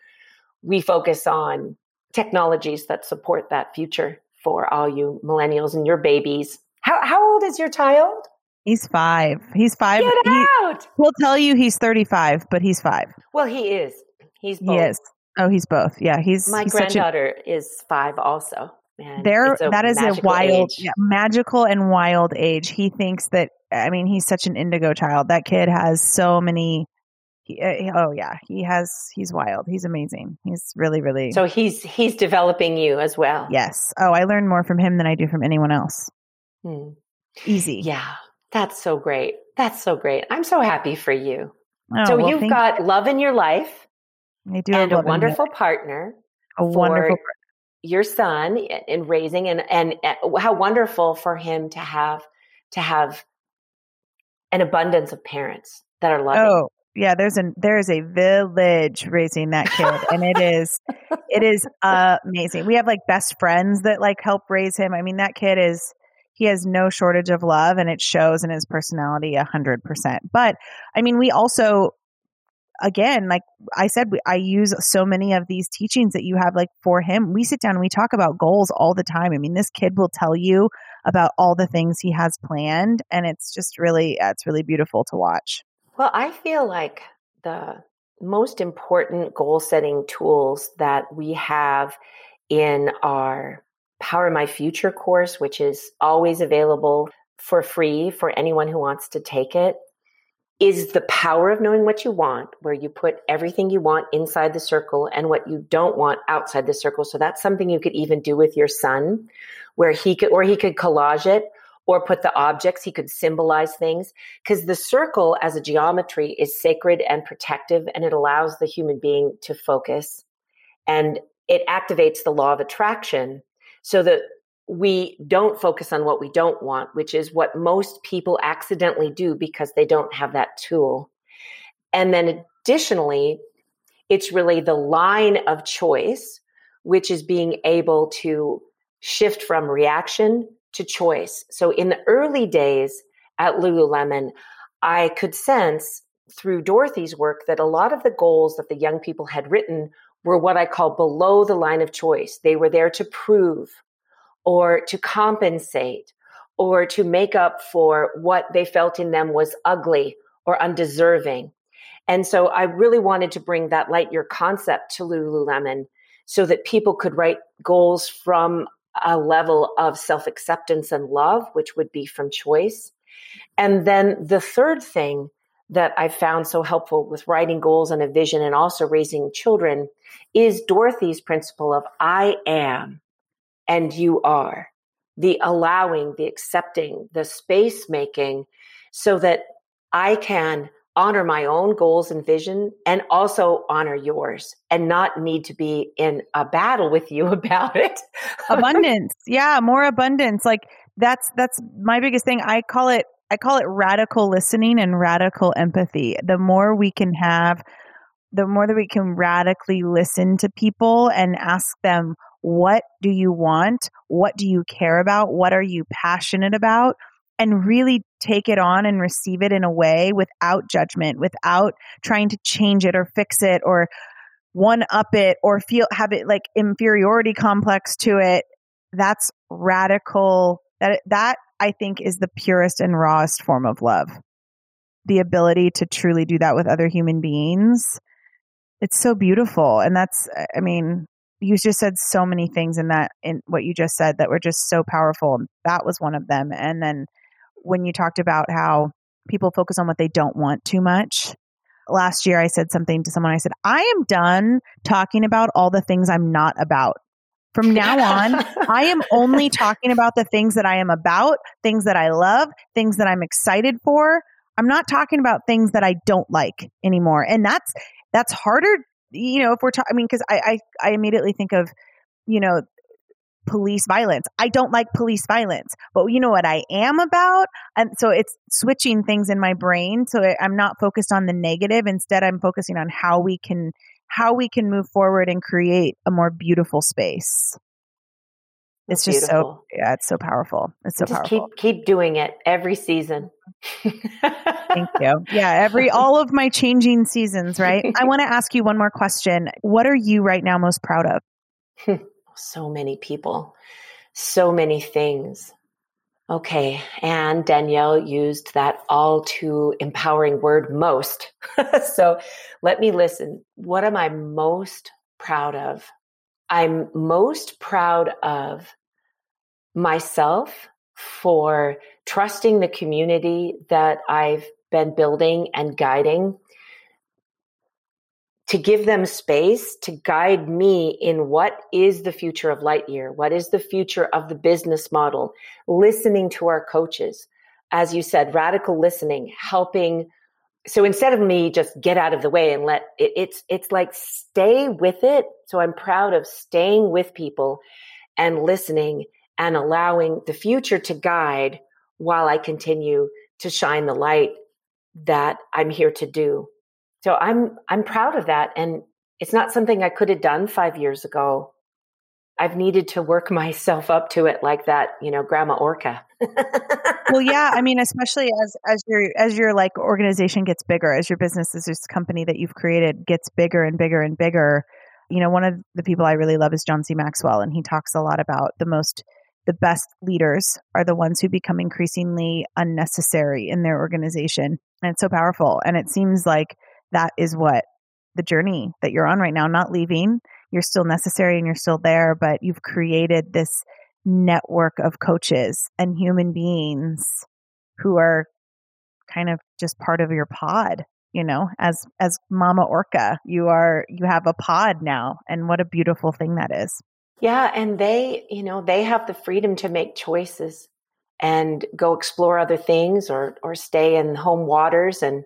we focus on technologies that support that future for all you millennials and your babies. How, how old is your child? He's five. He's five. Get he, out. He'll tell you he's 35, but he's five. Well, he is. He's both. He is. Oh, he's both. Yeah, he's my he's granddaughter a, is five also. And there, that is a wild, yeah, magical and wild age. He thinks that. I mean, he's such an indigo child. That kid has so many. He, uh, oh yeah, he has. He's wild. He's amazing. He's really, really. So he's he's developing you as well. Yes. Oh, I learn more from him than I do from anyone else. Hmm. Easy. Yeah, that's so great. That's so great. I'm so happy for you. Oh, so well, you've got you. love in your life I do and a wonderful partner. A wonderful your son in raising and, and eh, and how wonderful for him to have to have an abundance of parents that are loving. Oh, yeah, there's a there is a village raising that kid and it is it is amazing. We have like best friends that like help raise him. I mean, that kid is he has no shortage of love and it shows in his personality a hundred percent. But I mean, we also again, like I said, I use so many of these teachings that you have, like for him. We sit down and we talk about goals all the time. I mean, this kid will tell you about all the things he has planned, and it's just really, it's really beautiful to watch. Well, I feel like the most important goal setting tools that we have in our Power My Future course, which is always available for free for anyone who wants to take it, is the power of knowing what you want, where you put everything you want inside the circle and what you don't want outside the circle. So that's something you could even do with your son, where he could, or he could collage it or put the objects, he could symbolize things. Because the circle as a geometry is sacred and protective, and it allows the human being to focus and it activates the law of attraction so that we don't focus on what we don't want, which is what most people accidentally do because they don't have that tool. And then additionally, it's really the line of choice, which is being able to shift from reaction to choice. So in the early days at Lululemon, I could sense through Dorothy's work that a lot of the goals that the young people had written were what I call below the line of choice. They were there to prove or to compensate or to make up for what they felt in them was ugly or undeserving. And so I really wanted to bring that Lightyear concept to Lululemon so that people could write goals from a level of self acceptance and love, which would be from choice. And then the third thing that I found so helpful with writing goals and a vision and also raising children is Dorothy's principle of I am and you are. The allowing, the accepting, the space making so that I can honor my own goals and vision and also honor yours and not need to be in a battle with you about it. abundance. Yeah, more abundance. Like that's that's my biggest thing. I call it I call it radical listening and radical empathy. The more we can have the more that we can radically listen to people and ask them what do you want? What do you care about? What are you passionate about? And really take it on and receive it in a way without judgment, without trying to change it or fix it or one up it or feel have it like inferiority complex to it. That's radical. That that I think is the purest and rawest form of love. The ability to truly do that with other human beings. It's so beautiful. And that's, I mean, you just said so many things in that, in what you just said that were just so powerful. That was one of them. And then when you talked about how people focus on what they don't want too much, last year I said something to someone. I said, I am done talking about all the things I'm not about. From now on, I am only talking about the things that I am about, things that I love, things that I'm excited for. I'm not talking about things that I don't like anymore. And that's that's harder, you know, if we're talking I mean, because I, I I immediately think of, you know, police violence. I don't like police violence, but you know what I am about? And so it's switching things in my brain. So I'm not focused on the negative. Instead, I'm focusing on how we can how we can move forward and create a more beautiful space. It's just Beautiful. so yeah, it's so powerful. It's so just powerful. Keep keep doing it every season. Thank you. Yeah, every all of my changing seasons, right? I want to ask you one more question. What are you right now most proud of? so many people. So many things. Okay, and Danielle used that all too empowering word most. so let me listen. What am I most proud of? I'm most proud of myself for trusting the community that I've been building and guiding to give them space to guide me in what is the future of Lightyear, what is the future of the business model, listening to our coaches. As you said, radical listening, helping. So instead of me just get out of the way and let it, it's, it's like stay with it. So I'm proud of staying with people and listening and allowing the future to guide while I continue to shine the light that I'm here to do. So i'm i'm proud of that. And it's not something i could have done five years ago. I've needed to work myself up to it like that you know grandma orca well yeah i mean especially as as your as your like organization gets bigger as your business as this company that you've created gets bigger and bigger and bigger you know one of the people i really love is john c maxwell and he talks a lot about the most the best leaders are the ones who become increasingly unnecessary in their organization and it's so powerful and it seems like that is what the journey that you're on right now, not leaving. You're still necessary and you're still there, but you've created this network of coaches and human beings who are kind of just part of your pod you know as as mama orca you are you have a pod now and what a beautiful thing that is yeah and they you know they have the freedom to make choices and go explore other things or or stay in home waters and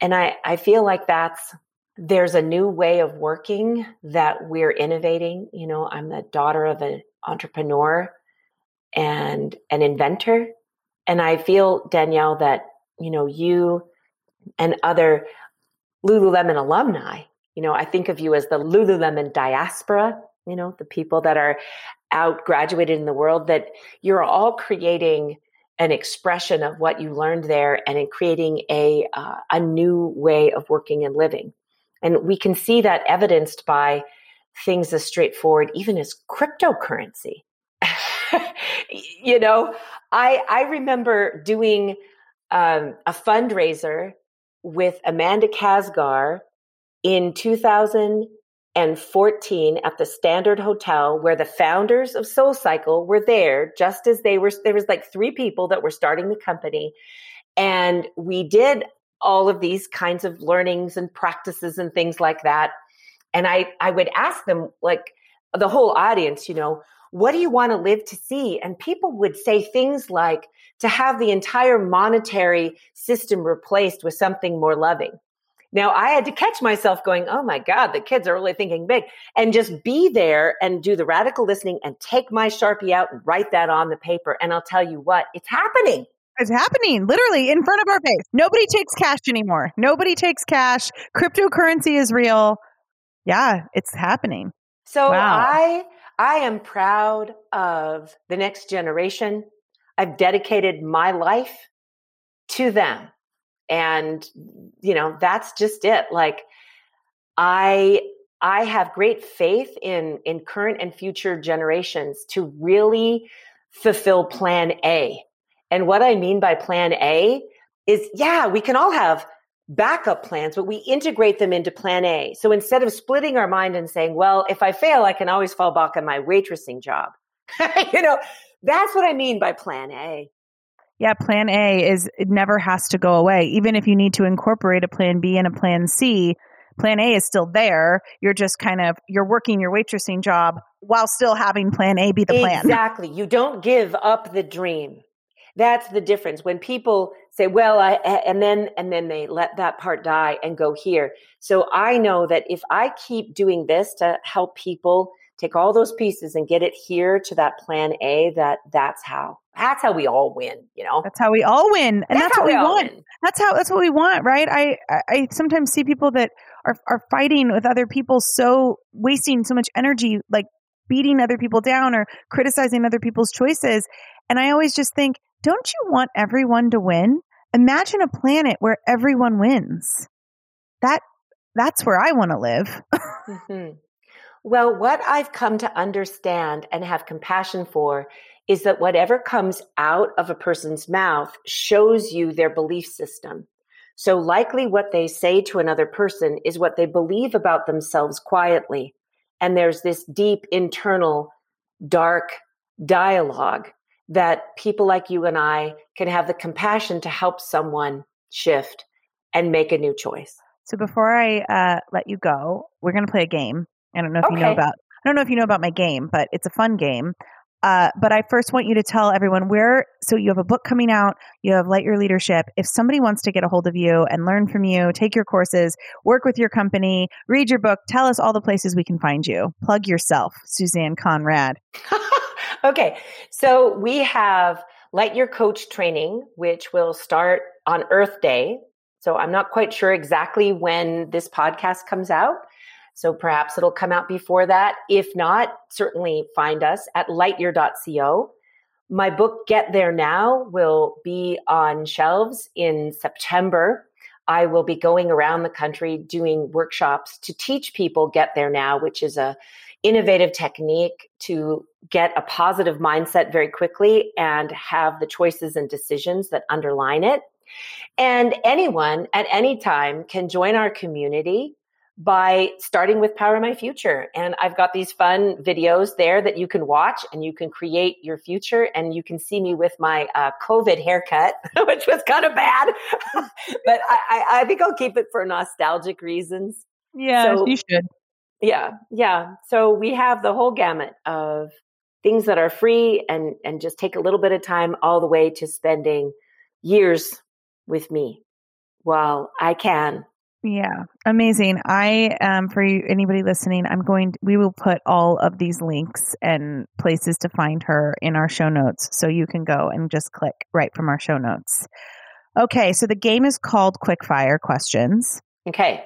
and I, I feel like that's there's a new way of working that we're innovating. You know, I'm the daughter of an entrepreneur and an inventor. And I feel, Danielle, that, you know, you and other Lululemon alumni, you know, I think of you as the Lululemon diaspora, you know, the people that are out graduated in the world, that you're all creating an expression of what you learned there and in creating a, uh, a new way of working and living. And we can see that evidenced by things as straightforward, even as cryptocurrency. you know, I I remember doing um, a fundraiser with Amanda Casgar in 2014 at the Standard Hotel, where the founders of Soul Cycle were there, just as they were. There was like three people that were starting the company, and we did all of these kinds of learnings and practices and things like that. And I I would ask them like the whole audience, you know, what do you want to live to see? And people would say things like to have the entire monetary system replaced with something more loving. Now I had to catch myself going, Oh my God, the kids are really thinking big and just be there and do the radical listening and take my Sharpie out and write that on the paper. And I'll tell you what, it's happening. It's happening literally in front of our face. Nobody takes cash anymore. Nobody takes cash. Cryptocurrency is real. Yeah, it's happening. So wow. I I am proud of the next generation. I've dedicated my life to them. And, you know, that's just it. Like, I, I have great faith in, in current and future generations to really fulfill plan A. And what I mean by plan A is, yeah, we can all have backup plans, but we integrate them into plan A. So instead of splitting our mind and saying, well, if I fail, I can always fall back on my waitressing job. you know, that's what I mean by plan A. Yeah, plan A is it never has to go away. Even if you need to incorporate a plan B and a plan C, plan A is still there. You're just kind of you're working your waitressing job while still having plan A be the plan. Exactly. You don't give up the dream. That's the difference. When people say, well, I, and then, and then they let that part die and go here. So I know that if I keep doing this to help people take all those pieces and get it here to that plan A, that that's how, that's how we all win, you know? That's how we all win. And that's, that's what we, we want. Win. That's how, that's what we want, right? I, I sometimes see people that are, are fighting with other people so wasting so much energy, like beating other people down or criticizing other people's choices. And I always just think, don't you want everyone to win? Imagine a planet where everyone wins. That that's where I want to live. mm-hmm. Well, what I've come to understand and have compassion for is that whatever comes out of a person's mouth shows you their belief system. So likely what they say to another person is what they believe about themselves quietly. And there's this deep internal dark dialogue that people like you and I can have the compassion to help someone shift and make a new choice. So before I uh, let you go, we're going to play a game. I don't know if okay. you know about. I don't know if you know about my game, but it's a fun game. Uh, but I first want you to tell everyone where. So you have a book coming out. You have Lightyear Leadership. If somebody wants to get a hold of you and learn from you, take your courses, work with your company, read your book, tell us all the places we can find you. Plug yourself, Susanne Conrad. okay. So we have Lightyear Coach training, which will start on Earth Day. So I'm not quite sure exactly when this podcast comes out. So perhaps it'll come out before that. If not, certainly find us at lightyear.co. My book, Get There Now, will be on shelves in September. I will be going around the country doing workshops to teach people Get There Now, which is a innovative technique to get a positive mindset very quickly and have the choices and decisions that underline it. And anyone at any time can join our community by starting with Power My Future. And I've got these fun videos there that you can watch and you can create your future. And you can see me with my uh, COVID haircut, which was kind of bad, but I, I, think I'll keep it for nostalgic reasons. Yeah, so, you should. Yeah, yeah. So we have the whole gamut of things that are free and and just take a little bit of time all the way to spending years with me while I can Yeah, amazing. I um for you, anybody listening, I'm going. we will put all of these links and places to find her in our show notes, so you can go and just click right from our show notes. Okay, so the game is called Quickfire Questions. Okay.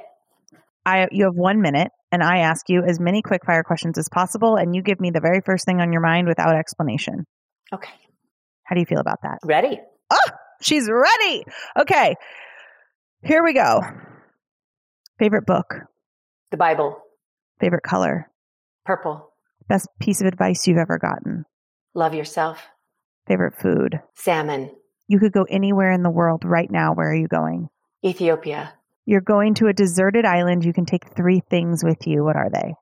I you have one minute, and I ask you as many quickfire questions as possible, and you give me the very first thing on your mind without explanation. Okay. How do you feel about that? Ready. Oh, she's ready. Okay, here we go. Favorite book? The Bible. Favorite color? Purple. Best piece of advice you've ever gotten? Love yourself. Favorite food? Salmon. You could go anywhere in the world right now. Where are you going? Ethiopia. You're going to a deserted island. You can take three things with you. What are they?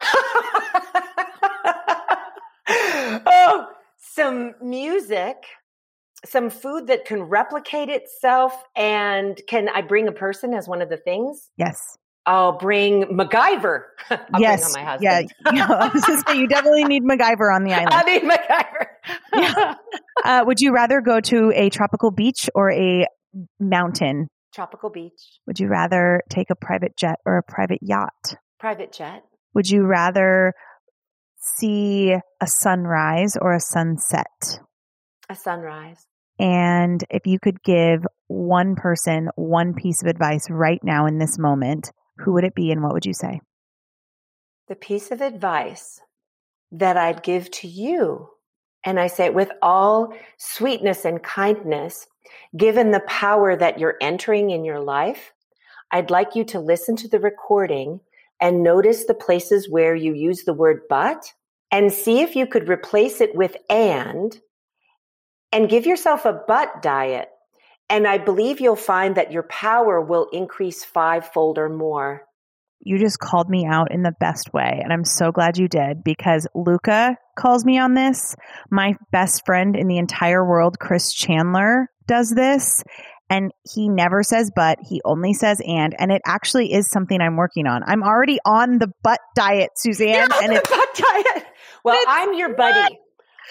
oh, some music, some food that can replicate itself. And can I bring a person as one of the things? Yes. I'll bring MacGyver. I'll yes. Bring my husband. Yeah. You, know, I was just you definitely need MacGyver on the island. I need MacGyver. yeah. Uh, would you rather go to a tropical beach or a mountain? Tropical beach. Would you rather take a private jet or a private yacht? Private jet. Would you rather see a sunrise or a sunset? A sunrise. And if you could give one person one piece of advice right now in this moment, who would it be and what would you say? The piece of advice that I'd give to you, and I say it with all sweetness and kindness, given the power that you're entering in your life, I'd like you to listen to the recording and notice the places where you use the word but and see if you could replace it with and and give yourself a but diet. And I believe you'll find that your power will increase fivefold or more. You just called me out in the best way. And I'm so glad you did because Luca calls me on this. My best friend in the entire world, Chris Chandler, does this and he never says but he only says and and it actually is something i'm working on. I'm already on the butt diet susanne You're and it's butt diet. Well i'm your buddy.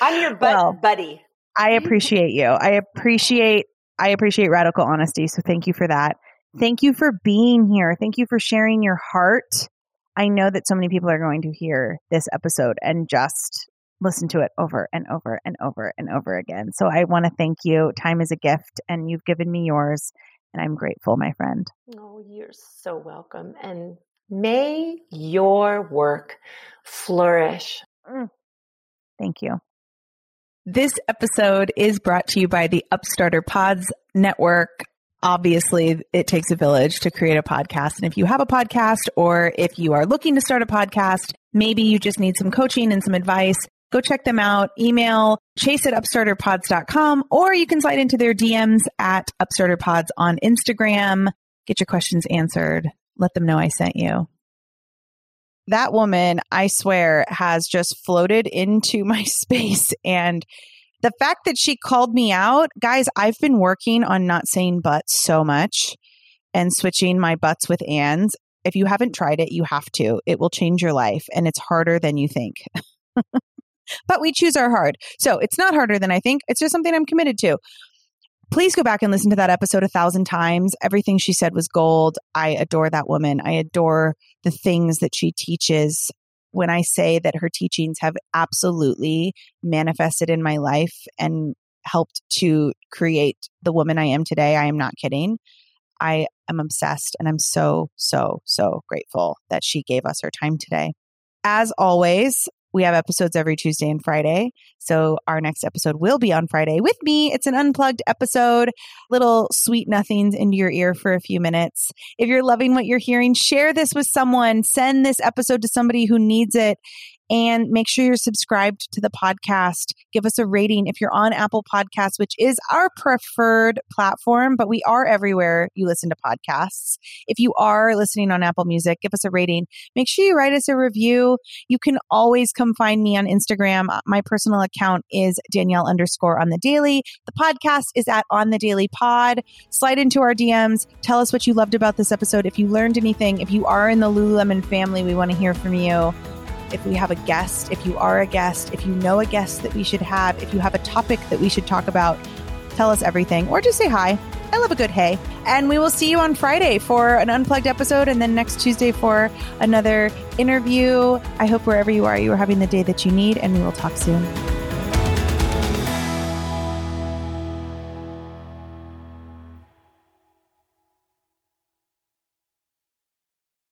i'm your butt well, buddy. I appreciate you. I appreciate i appreciate radical honesty so thank you for that. Thank you for being here. Thank you for sharing your heart. I know that so many people are going to hear this episode and just listen to it over and over and over and over again. So I want to thank you. Time is a gift, and you've given me yours, and I'm grateful, my friend. Oh, you're so welcome. And may your work flourish. Mm. Thank you. This episode is brought to you by the Upstarter Pods Network. Obviously, it takes a village to create a podcast. And if you have a podcast or if you are looking to start a podcast, maybe you just need some coaching and some advice, Go check them out. Email chase at upstarterpods.com or you can slide into their DMs at upstarterpods on Instagram. Get your questions answered. Let them know I sent you. That woman, I swear, has just floated into my space. And the fact that she called me out, guys, I've been working on not saying but so much and switching my butts with ands. If you haven't tried it, you have to. It will change your life and it's harder than you think. but we choose our hard. So it's not harder than I think. It's just something I'm committed to. Please go back and listen to that episode a thousand times. Everything she said was gold. I adore that woman. I adore the things that she teaches. When I say that her teachings have absolutely manifested in my life and helped to create the woman I am today, I am not kidding. I am obsessed and I'm so, so, so grateful that she gave us her time today. As always, we have episodes every Tuesday and Friday. So our next episode will be on Friday with me. It's an unplugged episode, little sweet nothings into your ear for a few minutes. If you're loving what you're hearing, share this with someone, send this episode to somebody who needs it. And make sure you're subscribed to the podcast. Give us a rating if you're on Apple Podcasts, which is our preferred platform, but we are everywhere you listen to podcasts. If you are listening on Apple Music, give us a rating. Make sure you write us a review. You can always come find me on Instagram. Uh, my personal account is Danielle underscore on the daily. The podcast is at on the daily pod. Slide into our DMs. Tell us what you loved about this episode. If you learned anything, if you are in the Lululemon family, we want to hear from you if we have a guest, if you are a guest, if you know a guest that we should have, if you have a topic that we should talk about, tell us everything or just say hi. I love a good hey. And we will see you on Friday for an unplugged episode and then next Tuesday for another interview. I hope wherever you are, you are having the day that you need, and we will talk soon.